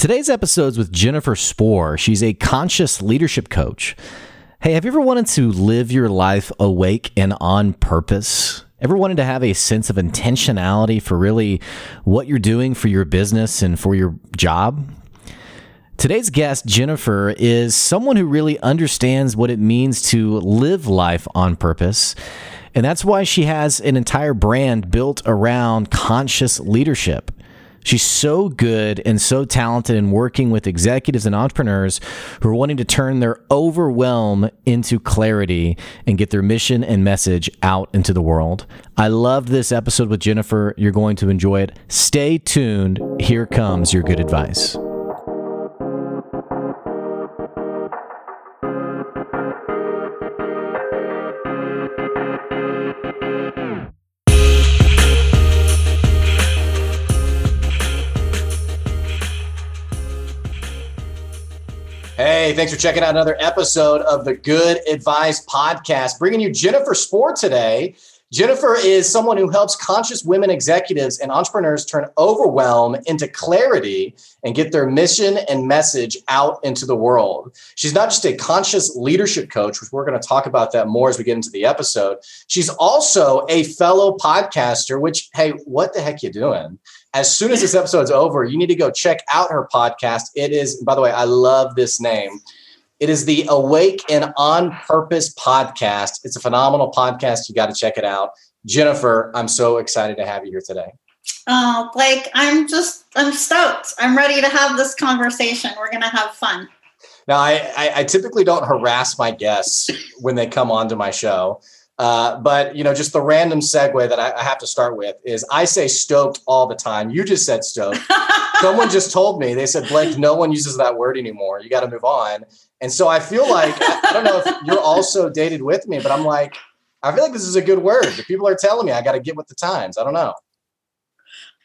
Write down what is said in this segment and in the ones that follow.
Today's episode is with Jennifer Spohr. She's a conscious leadership coach. Hey, have you ever wanted to live your life awake and on purpose? Ever wanted to have a sense of intentionality for really what you're doing for your business and for your job? Today's guest, Jennifer, is someone who really understands what it means to live life on purpose. And that's why she has an entire brand built around conscious leadership. She's so good and so talented in working with executives and entrepreneurs who are wanting to turn their overwhelm into clarity and get their mission and message out into the world. I loved this episode with Jennifer. You're going to enjoy it. Stay tuned. Here comes your good advice. Hey, thanks for checking out another episode of the Good Advice Podcast. Bringing you Jennifer Spohr today. Jennifer is someone who helps conscious women executives and entrepreneurs turn overwhelm into clarity and get their mission and message out into the world. She's not just a conscious leadership coach, which we're going to talk about that more as we get into the episode. She's also a fellow podcaster, which, hey, what the heck you doing? As soon as this episode's over, you need to go check out her podcast. It is, by the way, I love this name. It is the Awake and On Purpose podcast. It's a phenomenal podcast. You got to check it out. Jennifer, I'm so excited to have you here today. Oh, Blake, I'm just, I'm stoked. I'm ready to have this conversation. We're going to have fun. Now, I, I, I, typically don't harass my guests when they come onto my show. Uh, but you know, just the random segue that I, I, have to start with is I say stoked all the time. You just said stoked. Someone just told me they said Blake, no one uses that word anymore. You got to move on. And so I feel like I, I don't know if you're also dated with me, but I'm like, I feel like this is a good word. If people are telling me I got to get with the times. I don't know.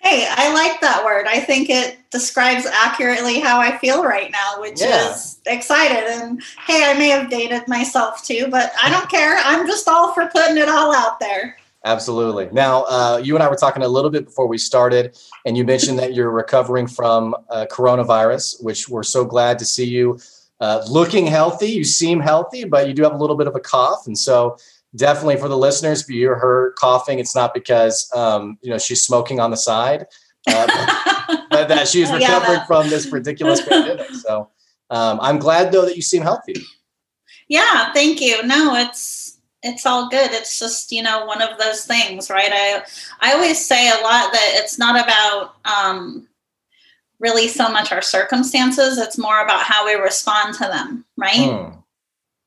Hey, I like that word. I think it describes accurately how I feel right now, which yeah. is excited. And hey, I may have dated myself too, but I don't care. I'm just all for putting it all out there. Absolutely. Now, uh, you and I were talking a little bit before we started, and you mentioned that you're recovering from uh, coronavirus, which we're so glad to see you uh, looking healthy. You seem healthy, but you do have a little bit of a cough. And so, definitely for the listeners, if you hear her coughing, it's not because um, you know she's smoking on the side, uh, but that she's recovering yeah, from this ridiculous pandemic. So um, I'm glad though that you seem healthy. Yeah, thank you. No, it's it's all good. It's just you know one of those things, right? I I always say a lot that it's not about um, really so much our circumstances. It's more about how we respond to them, right? Mm,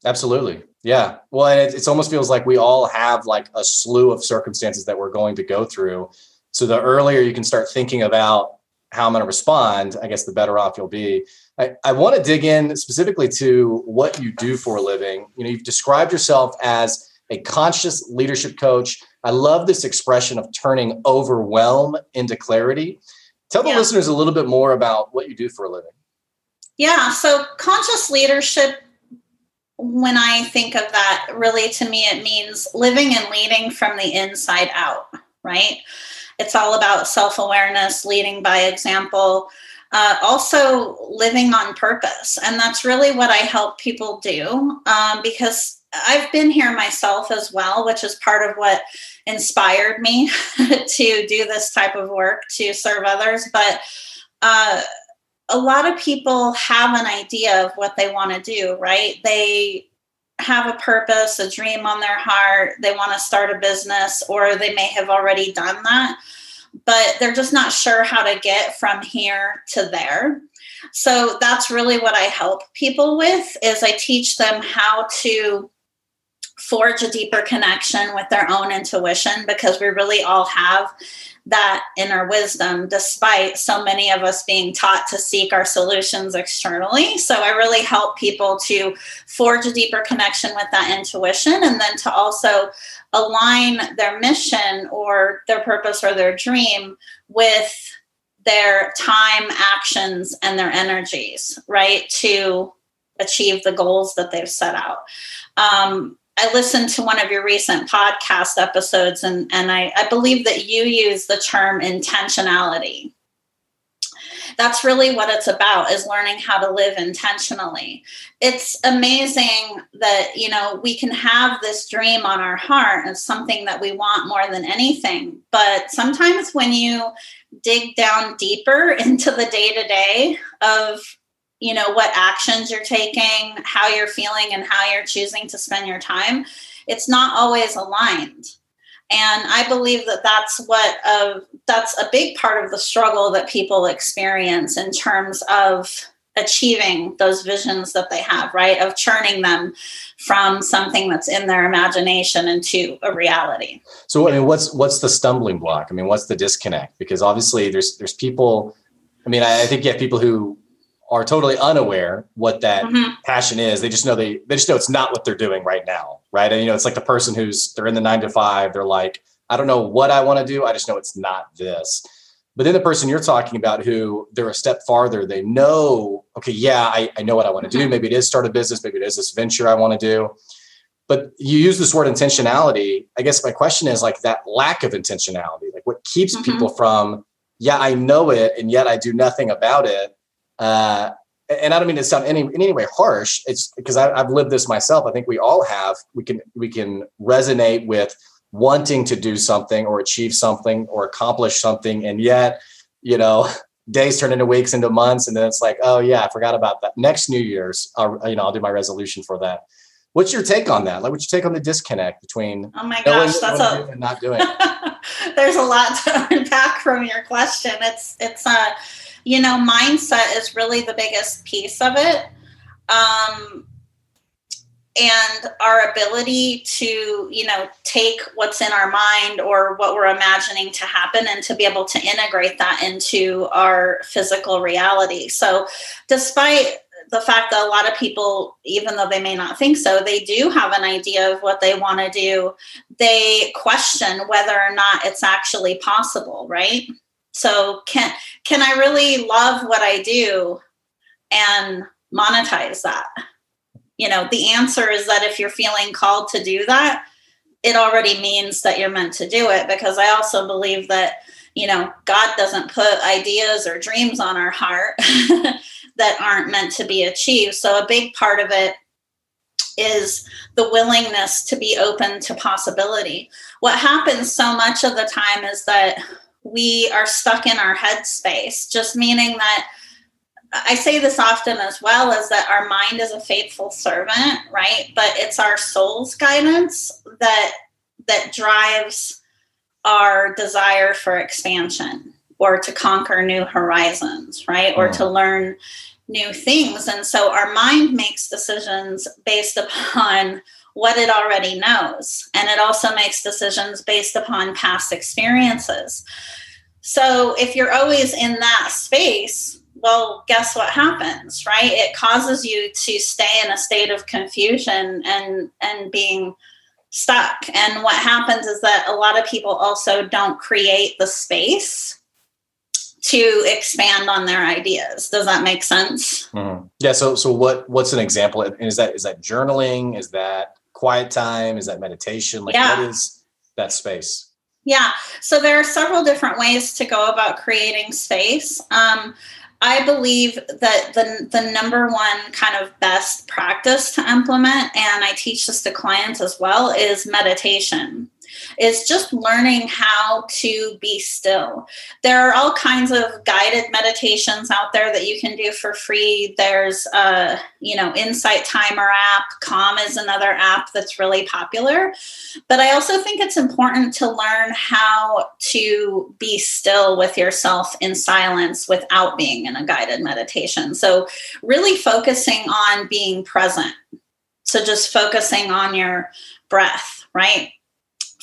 absolutely. Yeah. Well, and it, it almost feels like we all have like a slew of circumstances that we're going to go through. So the earlier you can start thinking about how I'm going to respond, I guess the better off you'll be. I, I want to dig in specifically to what you do for a living. You know, you've described yourself as a conscious leadership coach. I love this expression of turning overwhelm into clarity. Tell the yeah. listeners a little bit more about what you do for a living. Yeah, so conscious leadership when I think of that, really to me, it means living and leading from the inside out, right? It's all about self awareness, leading by example, uh, also living on purpose. And that's really what I help people do um, because I've been here myself as well, which is part of what inspired me to do this type of work to serve others. But uh, a lot of people have an idea of what they want to do, right? They have a purpose, a dream on their heart, they want to start a business, or they may have already done that, but they're just not sure how to get from here to there. So that's really what I help people with is I teach them how to forge a deeper connection with their own intuition because we really all have that inner wisdom, despite so many of us being taught to seek our solutions externally. So I really help people to forge a deeper connection with that intuition and then to also align their mission or their purpose or their dream with their time, actions, and their energies, right, to achieve the goals that they've set out. Um, I listened to one of your recent podcast episodes, and, and I, I believe that you use the term intentionality. That's really what it's about is learning how to live intentionally. It's amazing that, you know, we can have this dream on our heart as something that we want more than anything. But sometimes when you dig down deeper into the day to day of you know what actions you're taking how you're feeling and how you're choosing to spend your time it's not always aligned. And i believe that that's what uh, that's a big part of the struggle that people experience in terms of achieving those visions that they have right? Of churning them from something that's in their imagination into a reality. So i mean what's what's the stumbling block? I mean what's the disconnect? Because obviously there's there's people i mean i, I think you have people who are totally unaware what that mm-hmm. passion is. They just know they they just know it's not what they're doing right now, right? And you know, it's like the person who's they're in the nine to five. They're like, I don't know what I want to do. I just know it's not this. But then the person you're talking about, who they're a step farther, they know, okay, yeah, I, I know what I want to mm-hmm. do. Maybe it is start a business. Maybe it is this venture I want to do. But you use this word intentionality. I guess my question is like that lack of intentionality, like what keeps mm-hmm. people from, yeah, I know it, and yet I do nothing about it uh, and I don't mean to sound any in any way harsh. It's because I've lived this myself. I think we all have. We can we can resonate with wanting to do something or achieve something or accomplish something, and yet, you know, days turn into weeks into months, and then it's like, oh yeah, I forgot about that. Next New Year's, I'll, you know, I'll do my resolution for that. What's your take on that? Like, what's your take on the disconnect between oh my gosh, that's a and not doing? There's a lot to unpack from your question. It's it's a uh, you know, mindset is really the biggest piece of it. Um, and our ability to, you know, take what's in our mind or what we're imagining to happen and to be able to integrate that into our physical reality. So, despite the fact that a lot of people, even though they may not think so, they do have an idea of what they want to do. They question whether or not it's actually possible, right? So can can I really love what I do and monetize that? You know, the answer is that if you're feeling called to do that, it already means that you're meant to do it because I also believe that, you know, God doesn't put ideas or dreams on our heart that aren't meant to be achieved. So a big part of it is the willingness to be open to possibility. What happens so much of the time is that we are stuck in our headspace, just meaning that I say this often as well is that our mind is a faithful servant, right? But it's our soul's guidance that that drives our desire for expansion or to conquer new horizons, right? Or to hmm. learn new things. And so our mind makes decisions based upon what it already knows. And it also makes decisions based upon past experiences. So if you're always in that space, well, guess what happens, right? It causes you to stay in a state of confusion and and being stuck. And what happens is that a lot of people also don't create the space to expand on their ideas. Does that make sense? Mm-hmm. Yeah. So, so what? What's an example? And Is that is that journaling? Is that quiet time? Is that meditation? Like, yeah. what is that space? Yeah. So there are several different ways to go about creating space. Um, I believe that the, the number one kind of best practice to implement, and I teach this to clients as well, is meditation is just learning how to be still. There are all kinds of guided meditations out there that you can do for free. There's a, you know, Insight Timer app, Calm is another app that's really popular. But I also think it's important to learn how to be still with yourself in silence without being in a guided meditation. So really focusing on being present So just focusing on your breath, right?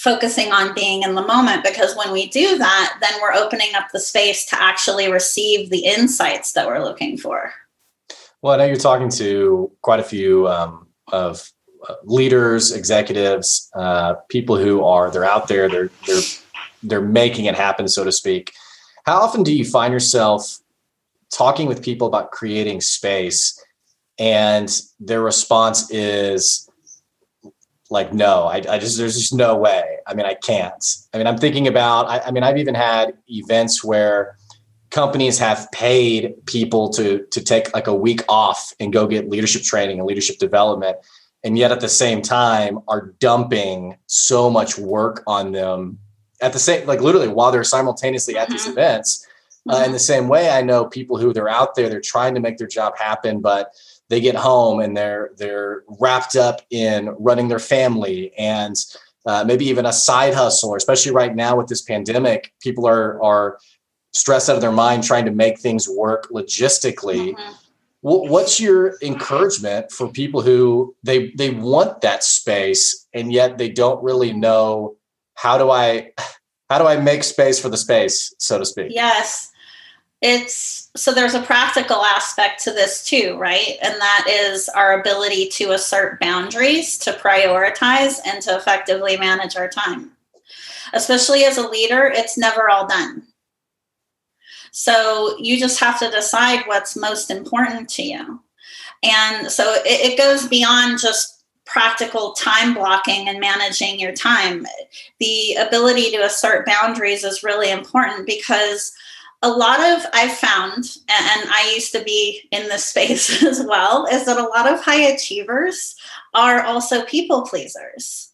Focusing on being in the moment because when we do that, then we're opening up the space to actually receive the insights that we're looking for. Well, I know you're talking to quite a few um, of uh, leaders, executives, uh, people who are they're out there, they're they're they're making it happen, so to speak. How often do you find yourself talking with people about creating space, and their response is like, "No, I, I just there's just no way. I mean, I can't." I mean, I'm thinking about. I, I mean, I've even had events where companies have paid people to to take like a week off and go get leadership training and leadership development and yet at the same time are dumping so much work on them at the same like literally while they're simultaneously at mm-hmm. these events uh, in the same way i know people who they're out there they're trying to make their job happen but they get home and they're they're wrapped up in running their family and uh, maybe even a side hustle or especially right now with this pandemic people are are stressed out of their mind trying to make things work logistically. Mm-hmm. What's your encouragement for people who they they want that space and yet they don't really know how do I how do I make space for the space, so to speak? Yes. It's so there's a practical aspect to this too, right? And that is our ability to assert boundaries, to prioritize, and to effectively manage our time. Especially as a leader, it's never all done so you just have to decide what's most important to you. And so it, it goes beyond just practical time blocking and managing your time. The ability to assert boundaries is really important because a lot of I've found, and I used to be in this space as well, is that a lot of high achievers are also people pleasers.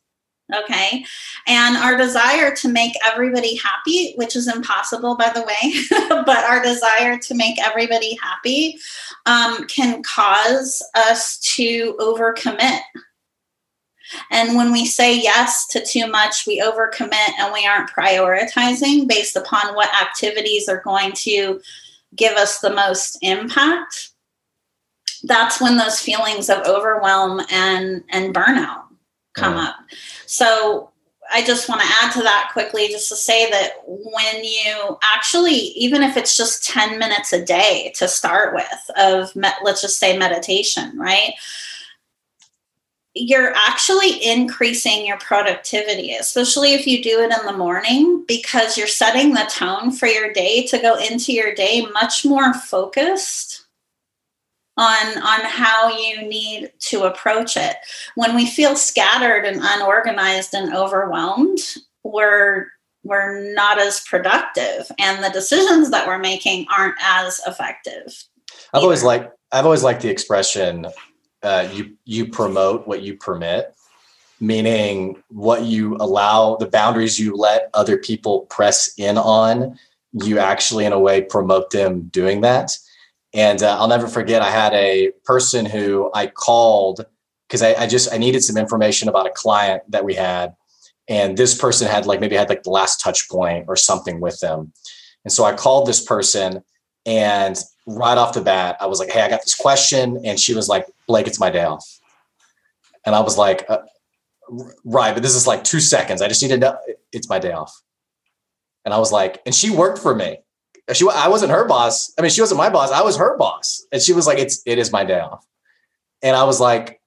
Okay. And our desire to make everybody happy, which is impossible, by the way, but our desire to make everybody happy um, can cause us to overcommit. And when we say yes to too much, we overcommit and we aren't prioritizing based upon what activities are going to give us the most impact. That's when those feelings of overwhelm and, and burnout come yeah. up. So I just want to add to that quickly just to say that when you actually, even if it's just 10 minutes a day to start with, of let's just say meditation, right? You're actually increasing your productivity, especially if you do it in the morning, because you're setting the tone for your day to go into your day much more focused on on how you need to approach it when we feel scattered and unorganized and overwhelmed we're we're not as productive and the decisions that we're making aren't as effective i've either. always liked i've always liked the expression uh, you you promote what you permit meaning what you allow the boundaries you let other people press in on you actually in a way promote them doing that. And uh, I'll never forget, I had a person who I called because I, I, just I needed some information about a client that we had, and this person had like maybe had like the last touch point or something with them, and so I called this person, and right off the bat, I was like, "Hey, I got this question," and she was like, "Blake, it's my day off," and I was like, uh, "Right, but this is like two seconds. I just need to know it's my day off," and I was like, and she worked for me she I wasn't her boss. I mean, she wasn't my boss. I was her boss. And she was like, it's it is my day off. And I was like,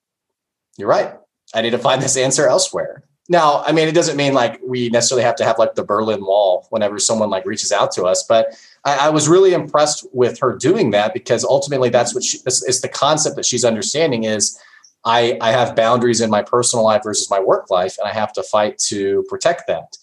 you're right. I need to find this answer elsewhere. Now, I mean, it doesn't mean like we necessarily have to have like the Berlin Wall whenever someone like reaches out to us, but I, I was really impressed with her doing that because ultimately that's what she, it's, it's the concept that she's understanding is I, I have boundaries in my personal life versus my work life, and I have to fight to protect that.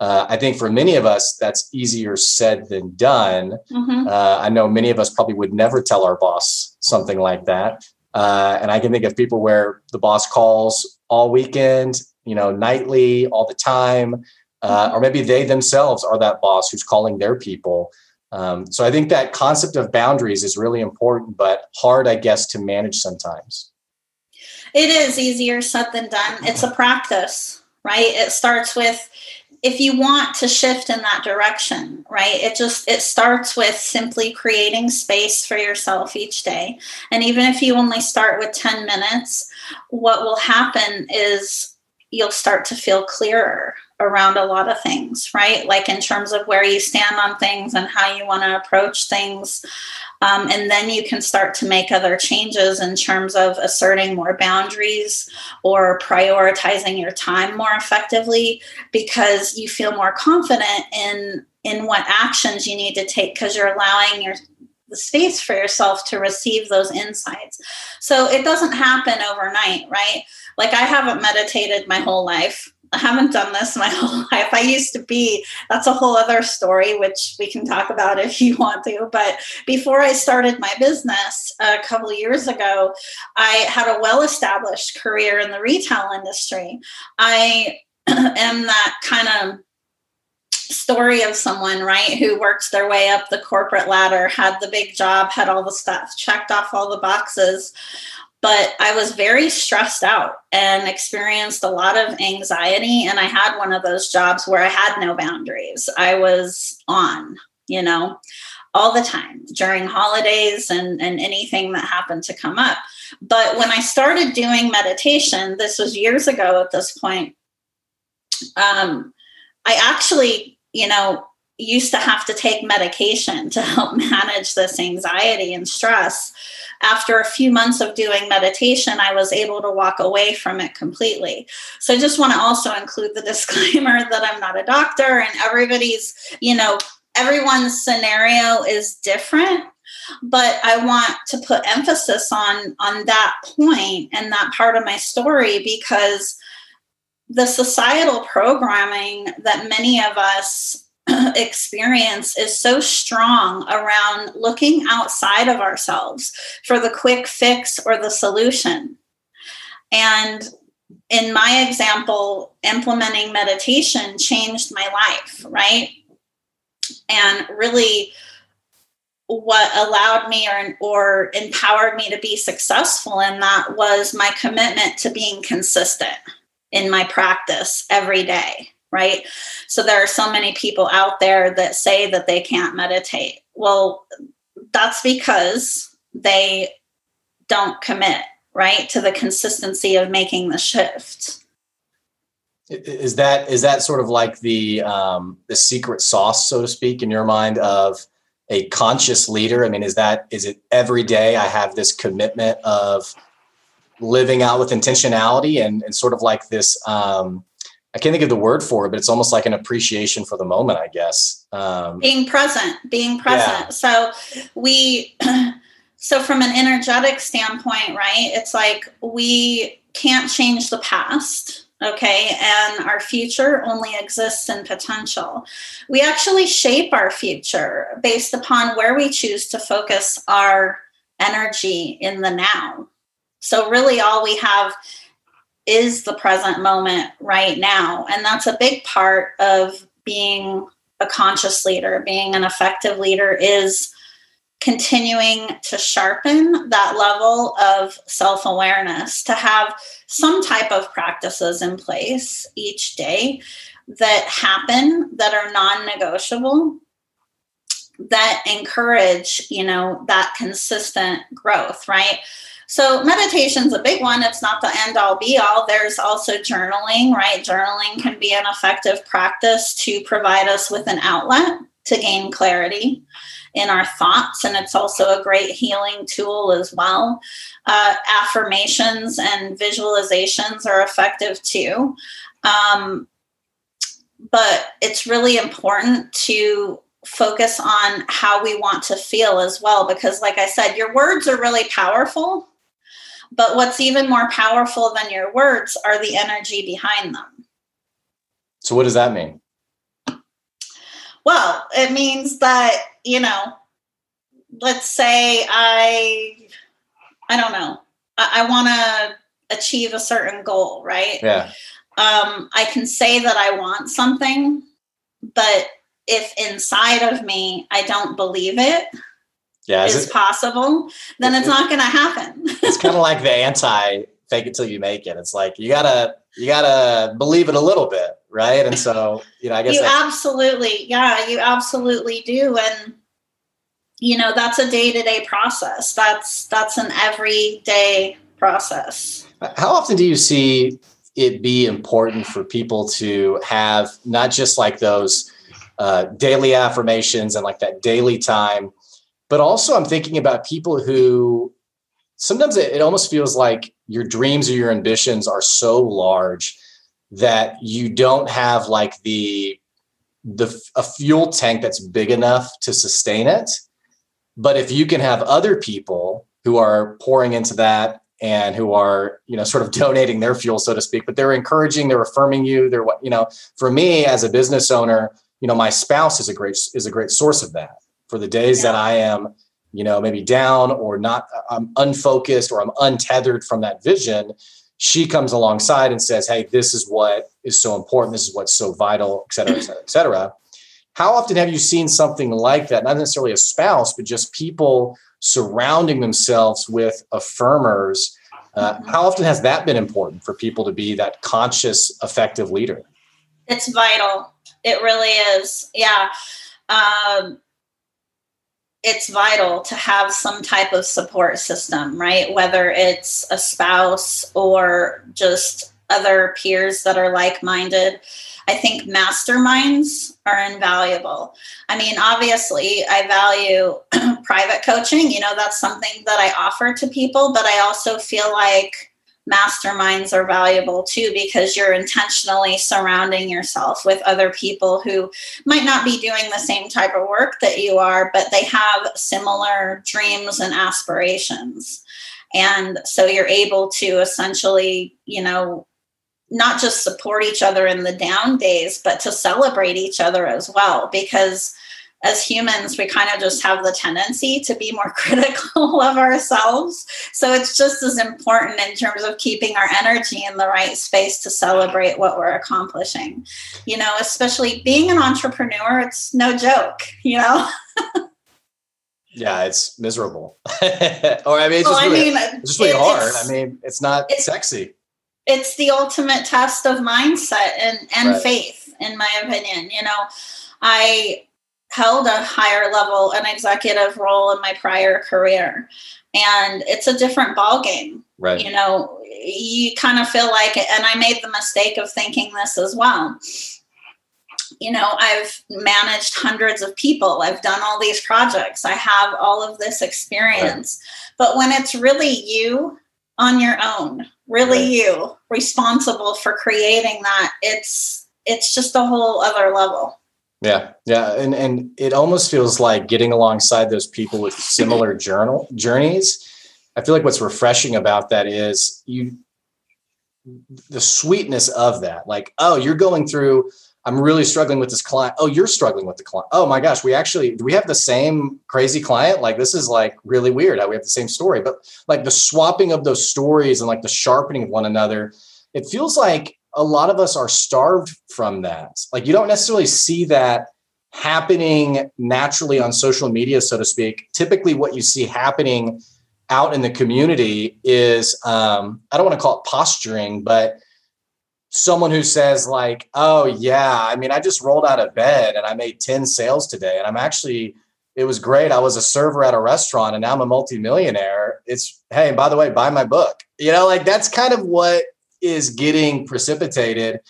Uh, I think for many of us, that's easier said than done. Mm-hmm. Uh, I know many of us probably would never tell our boss something like that. Uh, and I can think of people where the boss calls all weekend, you know, nightly, all the time, uh, mm-hmm. or maybe they themselves are that boss who's calling their people. Um, so I think that concept of boundaries is really important, but hard, I guess, to manage sometimes. It is easier said than done. It's a practice, right? It starts with if you want to shift in that direction right it just it starts with simply creating space for yourself each day and even if you only start with 10 minutes what will happen is you'll start to feel clearer around a lot of things, right? Like in terms of where you stand on things and how you want to approach things. Um, and then you can start to make other changes in terms of asserting more boundaries or prioritizing your time more effectively because you feel more confident in in what actions you need to take because you're allowing your the space for yourself to receive those insights. So it doesn't happen overnight, right? Like I haven't meditated my whole life. I haven't done this my whole life. I used to be, that's a whole other story, which we can talk about if you want to. But before I started my business a couple years ago, I had a well established career in the retail industry. I am that kind of story of someone, right, who works their way up the corporate ladder, had the big job, had all the stuff, checked off all the boxes. But I was very stressed out and experienced a lot of anxiety. And I had one of those jobs where I had no boundaries. I was on, you know, all the time during holidays and, and anything that happened to come up. But when I started doing meditation, this was years ago at this point, um, I actually, you know, used to have to take medication to help manage this anxiety and stress. After a few months of doing meditation, I was able to walk away from it completely. So I just want to also include the disclaimer that I'm not a doctor and everybody's, you know, everyone's scenario is different but i want to put emphasis on on that point and that part of my story because the societal programming that many of us experience is so strong around looking outside of ourselves for the quick fix or the solution. And in my example, implementing meditation changed my life, right? And really, what allowed me or, or empowered me to be successful in that was my commitment to being consistent in my practice every day, right? So there are so many people out there that say that they can't meditate. Well, that's because they don't commit, right, to the consistency of making the shift. Is that is that sort of like the um, the secret sauce, so to speak, in your mind of a conscious leader? I mean, is that is it every day I have this commitment of living out with intentionality and, and sort of like this um, I can't think of the word for it, but it's almost like an appreciation for the moment, I guess. Um, being present, being present. Yeah. So we, so from an energetic standpoint, right? It's like we can't change the past, okay? And our future only exists in potential. We actually shape our future based upon where we choose to focus our energy in the now. So, really, all we have is the present moment right now. And that's a big part of being a conscious leader, being an effective leader is continuing to sharpen that level of self awareness, to have some type of practices in place each day that happen that are non negotiable that encourage you know that consistent growth right so meditation's a big one. It's not the end all be all. There's also journaling, right? Journaling can be an effective practice to provide us with an outlet to gain clarity in our thoughts. And it's also a great healing tool as well. Uh, affirmations and visualizations are effective too. Um, but it's really important to focus on how we want to feel as well because like i said your words are really powerful but what's even more powerful than your words are the energy behind them. So, what does that mean? Well, it means that, you know, let's say I, I don't know, I, I want to achieve a certain goal, right? Yeah. Um, I can say that I want something, but if inside of me I don't believe it, yeah, is, is it, possible, then it's not going to happen. it's kind of like the anti fake it till you make it. It's like you gotta you gotta believe it a little bit, right? And so you know, I guess you absolutely, yeah, you absolutely do, and you know that's a day to day process. That's that's an everyday process. How often do you see it be important for people to have not just like those uh, daily affirmations and like that daily time, but also I'm thinking about people who sometimes it, it almost feels like your dreams or your ambitions are so large that you don't have like the the a fuel tank that's big enough to sustain it. But if you can have other people who are pouring into that and who are you know sort of donating their fuel so to speak but they're encouraging they're affirming you they're what you know for me as a business owner you know my spouse is a great is a great source of that for the days yeah. that i am you know maybe down or not i'm unfocused or i'm untethered from that vision she comes alongside and says hey this is what is so important this is what's so vital et cetera et cetera et cetera how often have you seen something like that not necessarily a spouse but just people surrounding themselves with affirmers. Uh, how often has that been important for people to be that conscious, effective leader? It's vital. It really is. Yeah. Um, it's vital to have some type of support system, right? Whether it's a spouse or just other peers that are like minded. I think masterminds are invaluable. I mean, obviously, I value private coaching. You know, that's something that I offer to people, but I also feel like masterminds are valuable too because you're intentionally surrounding yourself with other people who might not be doing the same type of work that you are, but they have similar dreams and aspirations. And so you're able to essentially, you know, not just support each other in the down days, but to celebrate each other as well. Because as humans, we kind of just have the tendency to be more critical of ourselves. So it's just as important in terms of keeping our energy in the right space to celebrate what we're accomplishing. You know, especially being an entrepreneur, it's no joke, you know? yeah, it's miserable. or I mean, it's just, well, really, I mean, it's just really hard. I mean, it's not it's, sexy it's the ultimate test of mindset and, and right. faith, in my opinion. You know, I held a higher level, an executive role in my prior career, and it's a different ball game. Right. You know, you kind of feel like, and I made the mistake of thinking this as well. You know, I've managed hundreds of people. I've done all these projects. I have all of this experience. Right. But when it's really you on your own, really right. you responsible for creating that it's it's just a whole other level yeah yeah and and it almost feels like getting alongside those people with similar journal journeys i feel like what's refreshing about that is you the sweetness of that like oh you're going through I'm really struggling with this client. Oh, you're struggling with the client. Oh my gosh, we actually we have the same crazy client? Like this is like really weird how we have the same story. But like the swapping of those stories and like the sharpening of one another, it feels like a lot of us are starved from that. Like you don't necessarily see that happening naturally on social media, so to speak. Typically, what you see happening out in the community is um, I don't want to call it posturing, but someone who says like oh yeah i mean i just rolled out of bed and i made 10 sales today and i'm actually it was great i was a server at a restaurant and now i'm a multimillionaire it's hey by the way buy my book you know like that's kind of what is getting precipitated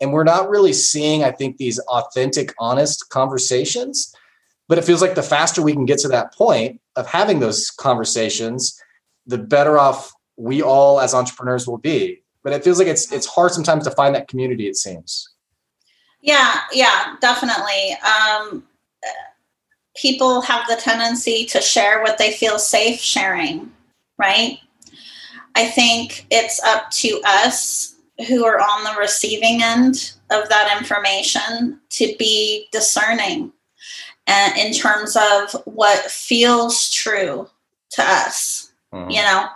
and we're not really seeing i think these authentic honest conversations. But it feels like the faster we can get to that point of having those conversations the better off we all as entrepreneurs will be. But it feels like it's it's hard sometimes to find that community it seems. Yeah yeah definitely. Um, people have the tendency to share what they feel safe sharing right i think it's up to us who are on the receiving end of that information to be discerning and in terms of what feels true to us mm-hmm. you know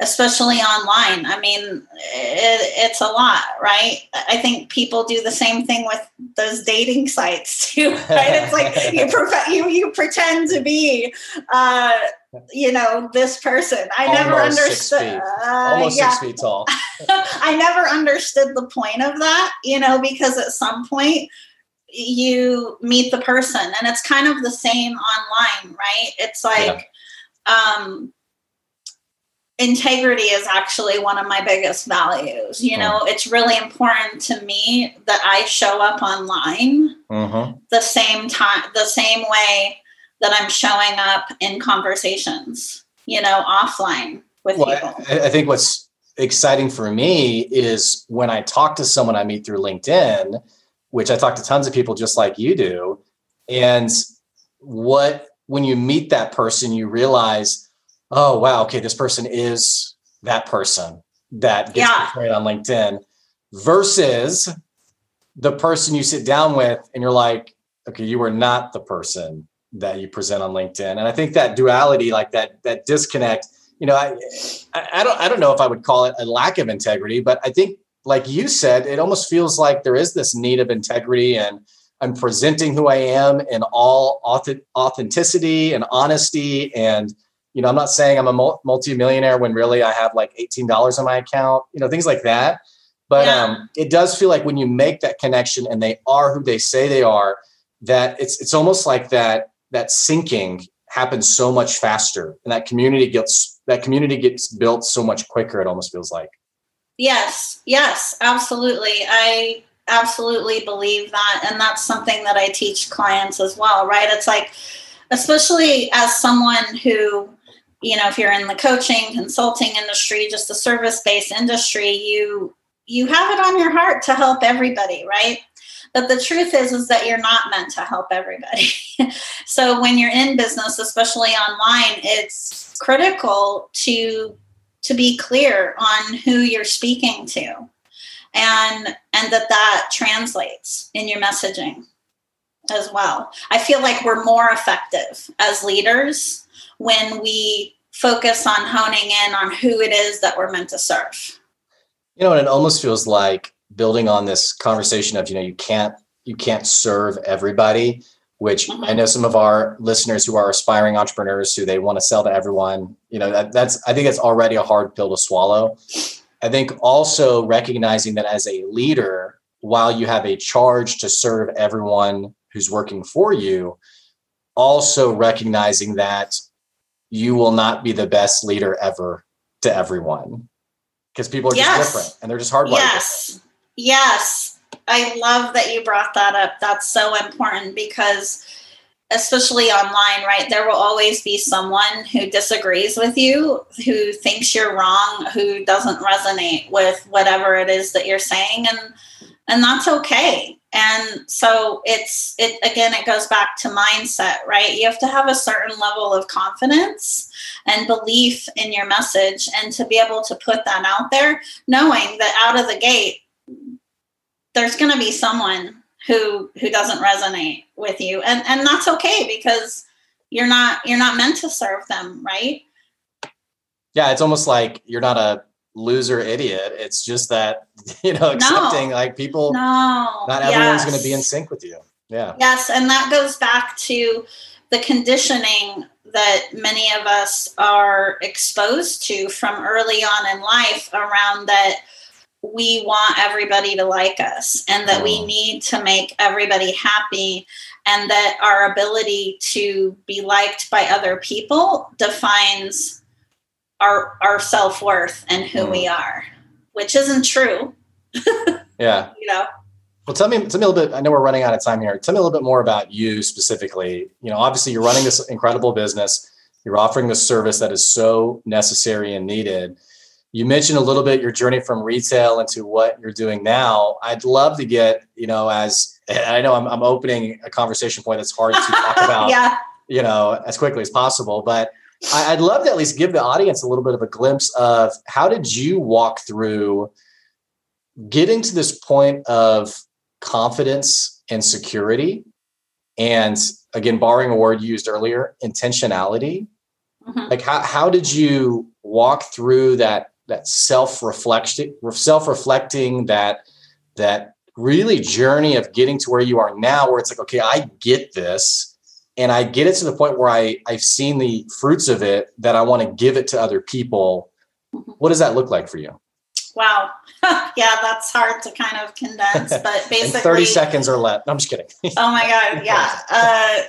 especially online. I mean, it, it's a lot, right? I think people do the same thing with those dating sites too, right? It's like you, pre- you, you pretend to be, uh, you know, this person. I Almost never understood. Uh, Almost yeah. six feet tall. I never understood the point of that, you know, because at some point you meet the person and it's kind of the same online, right? It's like, yeah. um, integrity is actually one of my biggest values. You know, mm. it's really important to me that I show up online mm-hmm. the same time, the same way that I'm showing up in conversations, you know, offline with well, people. I, I think what's exciting for me is when I talk to someone I meet through LinkedIn, which I talk to tons of people just like you do. And what, when you meet that person, you realize, oh, wow, okay, this person is that person that gets yeah. portrayed on LinkedIn versus the person you sit down with and you're like, okay, you are not the person that you present on LinkedIn. And I think that duality, like that, that disconnect, you know, I, I don't, I don't know if I would call it a lack of integrity, but I think, like you said, it almost feels like there is this need of integrity and I'm presenting who I am in all authenticity and honesty. And, you know, I'm not saying I'm a multi-millionaire when really I have like $18 on my account, you know, things like that. But yeah. um, it does feel like when you make that connection and they are who they say they are, that it's it's almost like that that syncing happens so much faster and that community gets that community gets built so much quicker it almost feels like. Yes yes absolutely. I absolutely believe that and that's something that i teach clients as well right? It's like especially as someone who you know if you're in the coaching consulting industry just the service based industry you you have it on your heart to help everybody right but the truth is, is that you're not meant to help everybody. so when you're in business, especially online, it's critical to to be clear on who you're speaking to and and that that translates in your messaging as well i feel like we're more effective as leaders when we focus on honing in on who it is that we're meant to serve you know and it almost feels like building on this conversation of you know you can't you can't serve everybody which mm-hmm. i know some of our listeners who are aspiring entrepreneurs who they want to sell to everyone you know that, that's i think it's already a hard pill to swallow i think also recognizing that as a leader while you have a charge to serve everyone who's working for you also recognizing that you will not be the best leader ever to everyone because people are yes. just different and they're just hardwired. Yes. Yes. I love that you brought that up. That's so important because especially online, right? There will always be someone who disagrees with you, who thinks you're wrong, who doesn't resonate with whatever it is that you're saying and and that's okay. And so it's it again it goes back to mindset, right? You have to have a certain level of confidence and belief in your message and to be able to put that out there knowing that out of the gate there's going to be someone who who doesn't resonate with you. And and that's okay because you're not you're not meant to serve them right? Yeah it's almost like you're not a loser idiot. It's just that you know accepting no. like people no. not everyone's yes. going to be in sync with you. Yeah. Yes and that goes back to the conditioning that many of us are exposed to from early on in life around that we want everybody to like us and that we mm. need to make everybody happy and that our ability to be liked by other people defines our our self-worth and who mm. we are which isn't true. Yeah. You know? Well tell me tell me a little bit i know we're running out of time here. Tell me a little bit more about you specifically. You know obviously you're running this incredible business. You're offering this service that is so necessary and needed you mentioned a little bit your journey from retail into what you're doing now. I'd love to get, you know, as I know I'm, I'm opening a conversation point that's hard to talk about, yeah. you know, as quickly as possible, but I'd love to at least give the audience a little bit of a glimpse of how did you walk through getting to this point of confidence and security and again borrowing a word you used earlier intentionality mm-hmm. like how, how did you walk through that that self-reflection self-reflecting that that really journey of getting to where you are now where it's like okay i get this and i get it to the point where i i've seen the fruits of it that i want to give it to other people. What does that look like for you? Wow. Yeah that's hard to kind of condense but basically 30 seconds or less. I'm just kidding. Oh my god yeah. Uh,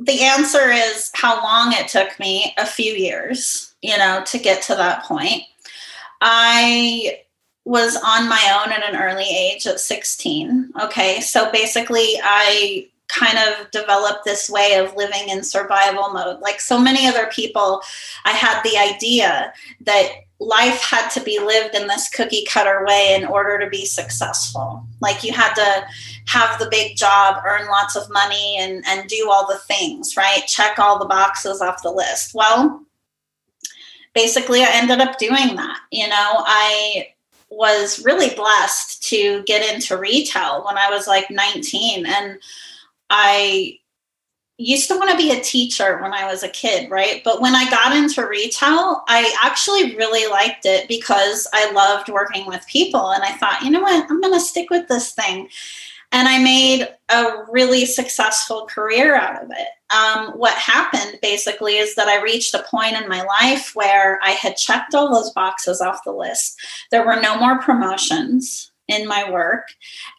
the answer is how long it took me a few years you know, to get to that point. I was on my own at an early age at 16. Okay. So basically, I kind of developed this way of living in survival mode. Like so many other people, I had the idea that life had to be lived in this cookie cutter way in order to be successful. Like you had to have the big job, earn lots of money, and, and do all the things, right? Check all the boxes off the list. Well, basically, I ended up doing that. You know, I was really blessed to get into retail when I was like 19. And I used to want to be a teacher when I was a kid, right? But when I got into retail, I actually really liked it because I loved working with people. And I thought, you know what, I'm going to stick with this thing. And I made a really successful career out of it. Um, what happened basically is that I reached a point in my life where I had checked all those boxes off the list. There were no more promotions in my work.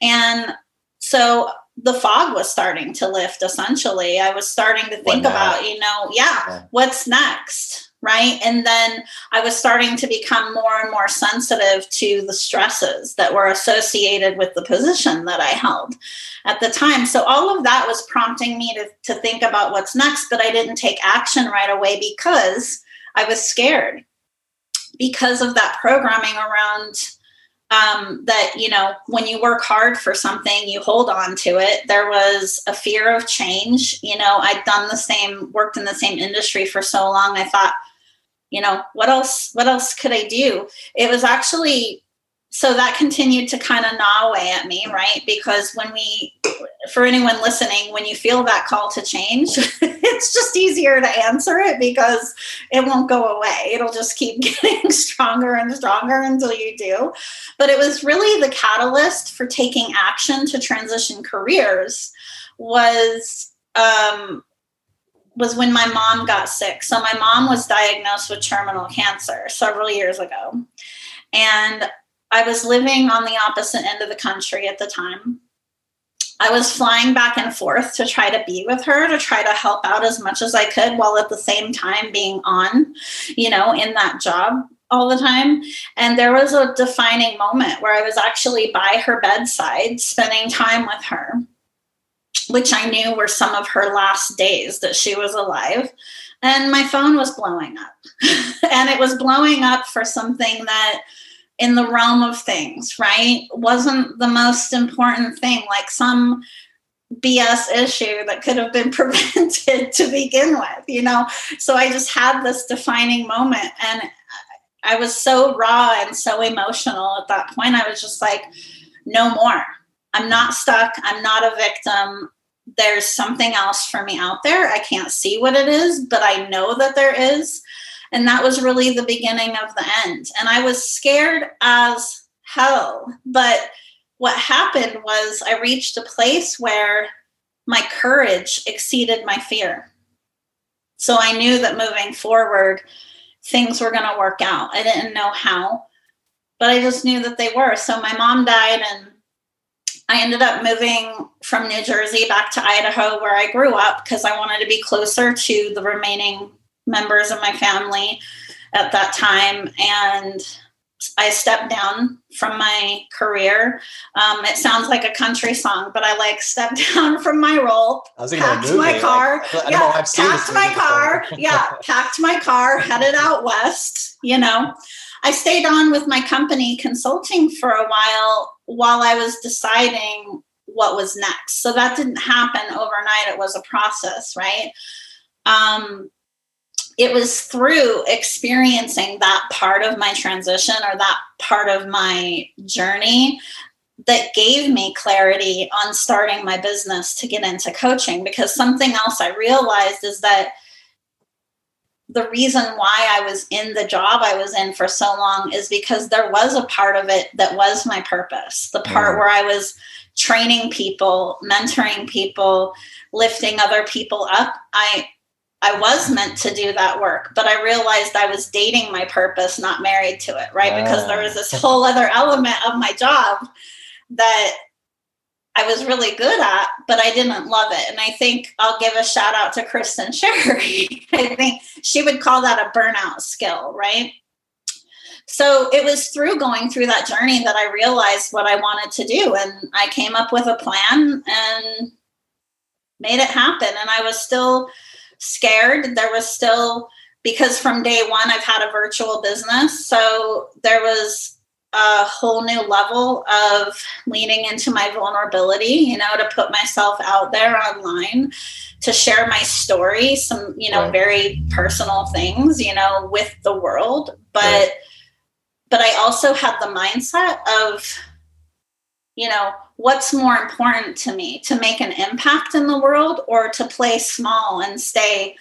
And so the fog was starting to lift essentially i was starting to think about you know yeah, yeah, what's next right? And then i was starting to become more and more sensitive to the stresses that were associated with the position that i held at the time. So all of that was prompting me to, to think about what's next but i didn't take action right away because i was scared because of that programming around um, that you know when you work hard for something you hold on to it. There was a fear of change. You know i'd done the same worked in the same industry for so long i thought you know what else what else could i do? It was actually so that continued to kind of gnaw away at me right? Because when we for anyone listening when you feel that call to change it's just easier to answer it because it won't go away. It'll just keep getting stronger and stronger until you do. But it was really the catalyst for taking action to transition careers was um, was when my mom got sick so my mom was diagnosed with terminal cancer several years ago and I was living on the opposite end of the country at the time. I was flying back and forth to try to be with her, to try to help out as much as I could while at the same time being on, you know, in that job all the time. And there was a defining moment where I was actually by her bedside, spending time with her, which I knew were some of her last days that she was alive. And my phone was blowing up. and it was blowing up for something that in the realm of things, right? Wasn't the most important thing, like some BS issue that could have been prevented to begin with, you know? So I just had this defining moment and I was so raw and so emotional at that point. I was just like, no more. I'm not stuck. I'm not a victim. There's something else for me out there. I can't see what it is, but I know that there is. And that was really the beginning of the end. And I was scared as hell. But what happened was I reached a place where my courage exceeded my fear. So I knew that moving forward, things were going to work out. I didn't know how, but I just knew that they were. So my mom died, and I ended up moving from New Jersey back to Idaho, where I grew up, because I wanted to be closer to the remaining members of my family at that time. And I stepped down from my career. Um, it sounds like a country song, but I like stepped down from my role, I was packed my car, like, yeah, packed my car, yeah, packed my car, headed out west. You know, I stayed on with my company consulting for a while while I was deciding what was next. So that didn't happen overnight. It was a process, right? Um, it was through experiencing that part of my transition or that part of my journey that gave me clarity on starting my business to get into coaching because something else I realized is that the reason why I was in the job I was in for so long is because there was a part of it that was my purpose. The part mm. where I was training people, mentoring people, lifting other people up. I I was meant to do that work, but I realized I was dating my purpose, not married to it, right? Because there was this whole other element of my job that I was really good at, but I didn't love it. And I think I'll give a shout out to Kristin Sherry. I think she would call that a burnout skill, right? So it was through going through that journey that I realized what I wanted to do. And I came up with a plan and made it happen. And I was still scared. There was still, because from day one, I've had a virtual business. So there was a whole new level of leaning into my vulnerability, you know, to put myself out there online, to share my story, some, you know, right. very personal things, you know, with the world. But, right. but I also had the mindset of, you know, what's more important to me to make an impact in the world or to play small and stay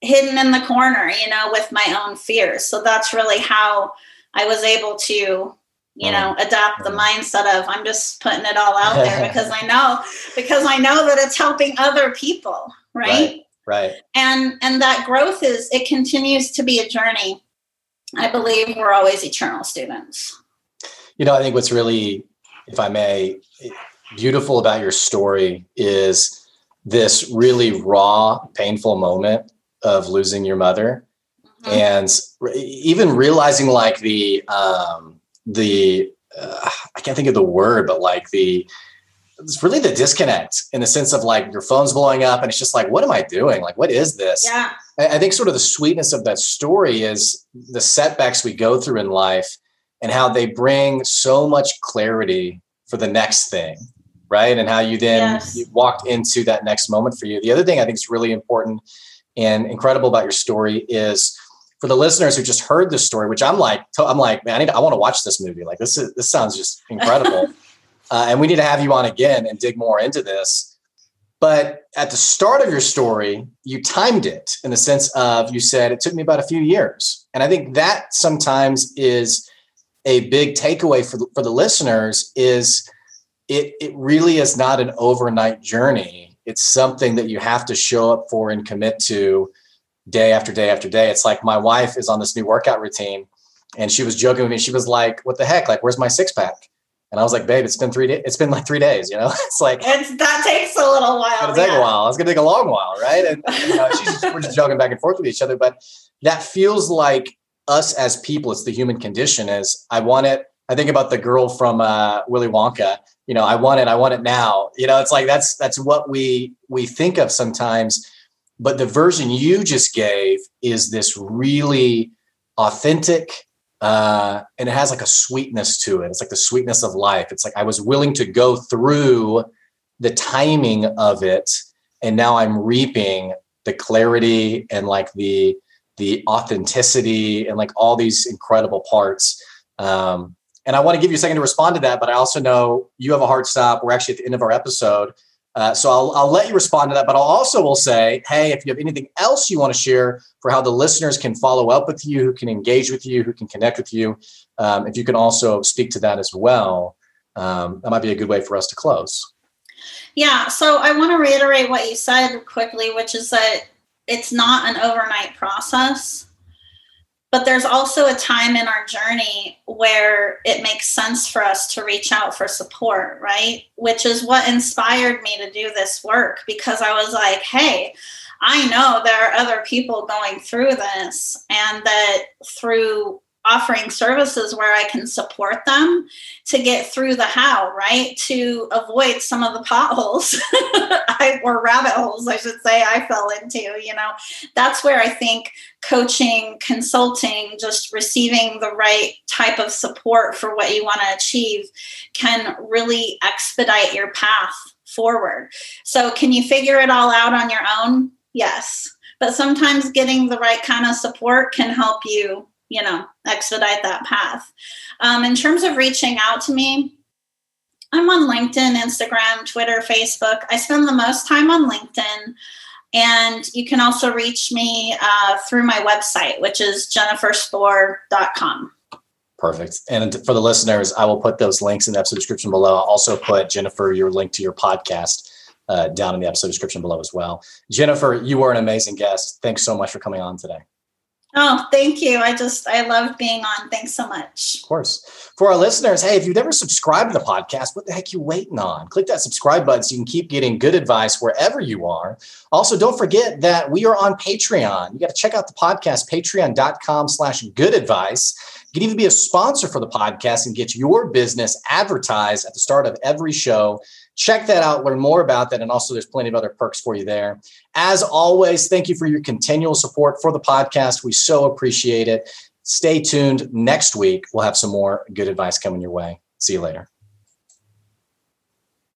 hidden in the corner, you know, with my own fears. So that's really how I was able to, you know, mm. adapt the mm. mindset of I'm just putting it all out there because I know because I know that it's helping other people, right? right? Right. And and that growth is it continues to be a journey. I believe we're always eternal students. You know, I think what's really, if I may, beautiful about your story is this really raw, painful moment of losing your mother mm-hmm. and even realizing like the um, the uh, I can't think of the word, but like the it's really the disconnect in the sense of like your phone's blowing up and it's just like what am I doing? Like what is this? Yeah. I think sort of the sweetness of that story is the setbacks we go through in life and how they bring so much clarity for the next thing right and how you then yes. you walked into that next moment for you the other thing i think is really important and incredible about your story is for the listeners who just heard this story, which I'm like, I'm like, man, I, need to, I want to watch this movie. Like this is, this sounds just incredible. uh, and we need to have you on again and dig more into this. But at the start of your story, you timed it in the sense of you said it took me about a few years. And I think that sometimes is a big takeaway for the, for the listeners is it, it really is not an overnight journey. It's something that you have to show up for and commit to day after day after day. It's like my wife is on this new workout routine and she was joking with me. She was like, what the heck? Like, where's my six pack? And I was like, babe, it's been three days. It's been like three days, you know, it's like, it's, that takes a little while. It's going to take yeah. a while. It's going to take a long while. Right. And, you know, just, we're just joking back and forth with each other, but that feels like us as people. It's the human condition is I want it. I think about the girl from uh, Willy Wonka, you know, I want it. I want it now. You know, it's like, that's, that's what we, we think of sometimes but the version you just gave is this really authentic, uh, and it has like a sweetness to it. It's like the sweetness of life. It's like I was willing to go through the timing of it, and now I'm reaping the clarity and like the the authenticity and like all these incredible parts. Um, and I want to give you a second to respond to that, but I also know you have a hard stop. We're actually at the end of our episode. Uh, so I'll, I'll let you respond to that, but I'll also will say, hey, if you have anything else you want to share for how the listeners can follow up with you, who can engage with you, who can connect with you, um, if you can also speak to that as well, um, that might be a good way for us to close. Yeah. So I want to reiterate what you said quickly, which is that it's not an overnight process but there's also a time in our journey where it makes sense for us to reach out for support, right? Which is what inspired me to do this work because I was like, hey, I know there are other people going through this, and that through offering services where I can support them to get through the how, right? To avoid some of the potholes I, or rabbit holes, I should say, I fell into, you know. That's where I think coaching, consulting, just receiving the right type of support for what you want to achieve can really expedite your path forward. So, can you figure it all out on your own? Yes. But sometimes getting the right kind of support can help you you know expedite that path um, in terms of reaching out to me i'm on linkedin instagram twitter facebook i spend the most time on linkedin and you can also reach me uh, through my website which is jenniferspoor.com Perfect. And for the listeners, I will put those links in the episode description below. I'll also put Jennifer your link to your podcast uh, down in the episode description below as well. Jennifer, you are an amazing guest. Thanks so much for coming on today. Oh, thank you. I just, I love being on. Thanks so much. Of course. For our listeners, hey, if you've never subscribed to the podcast, what the heck you waiting on? Click that subscribe button so you can keep getting good advice wherever you are. Also, don't forget that we are on Patreon. You got to check out the podcast, patreon.com slash good advice. You can even be a sponsor for the podcast and get your business advertised at the start of every show. Check that out, learn more about that. And also, there's plenty of other perks for you there. As always, thank you for your continual support for the podcast. We so appreciate it. Stay tuned. Next week, we'll have some more good advice coming your way. See you later.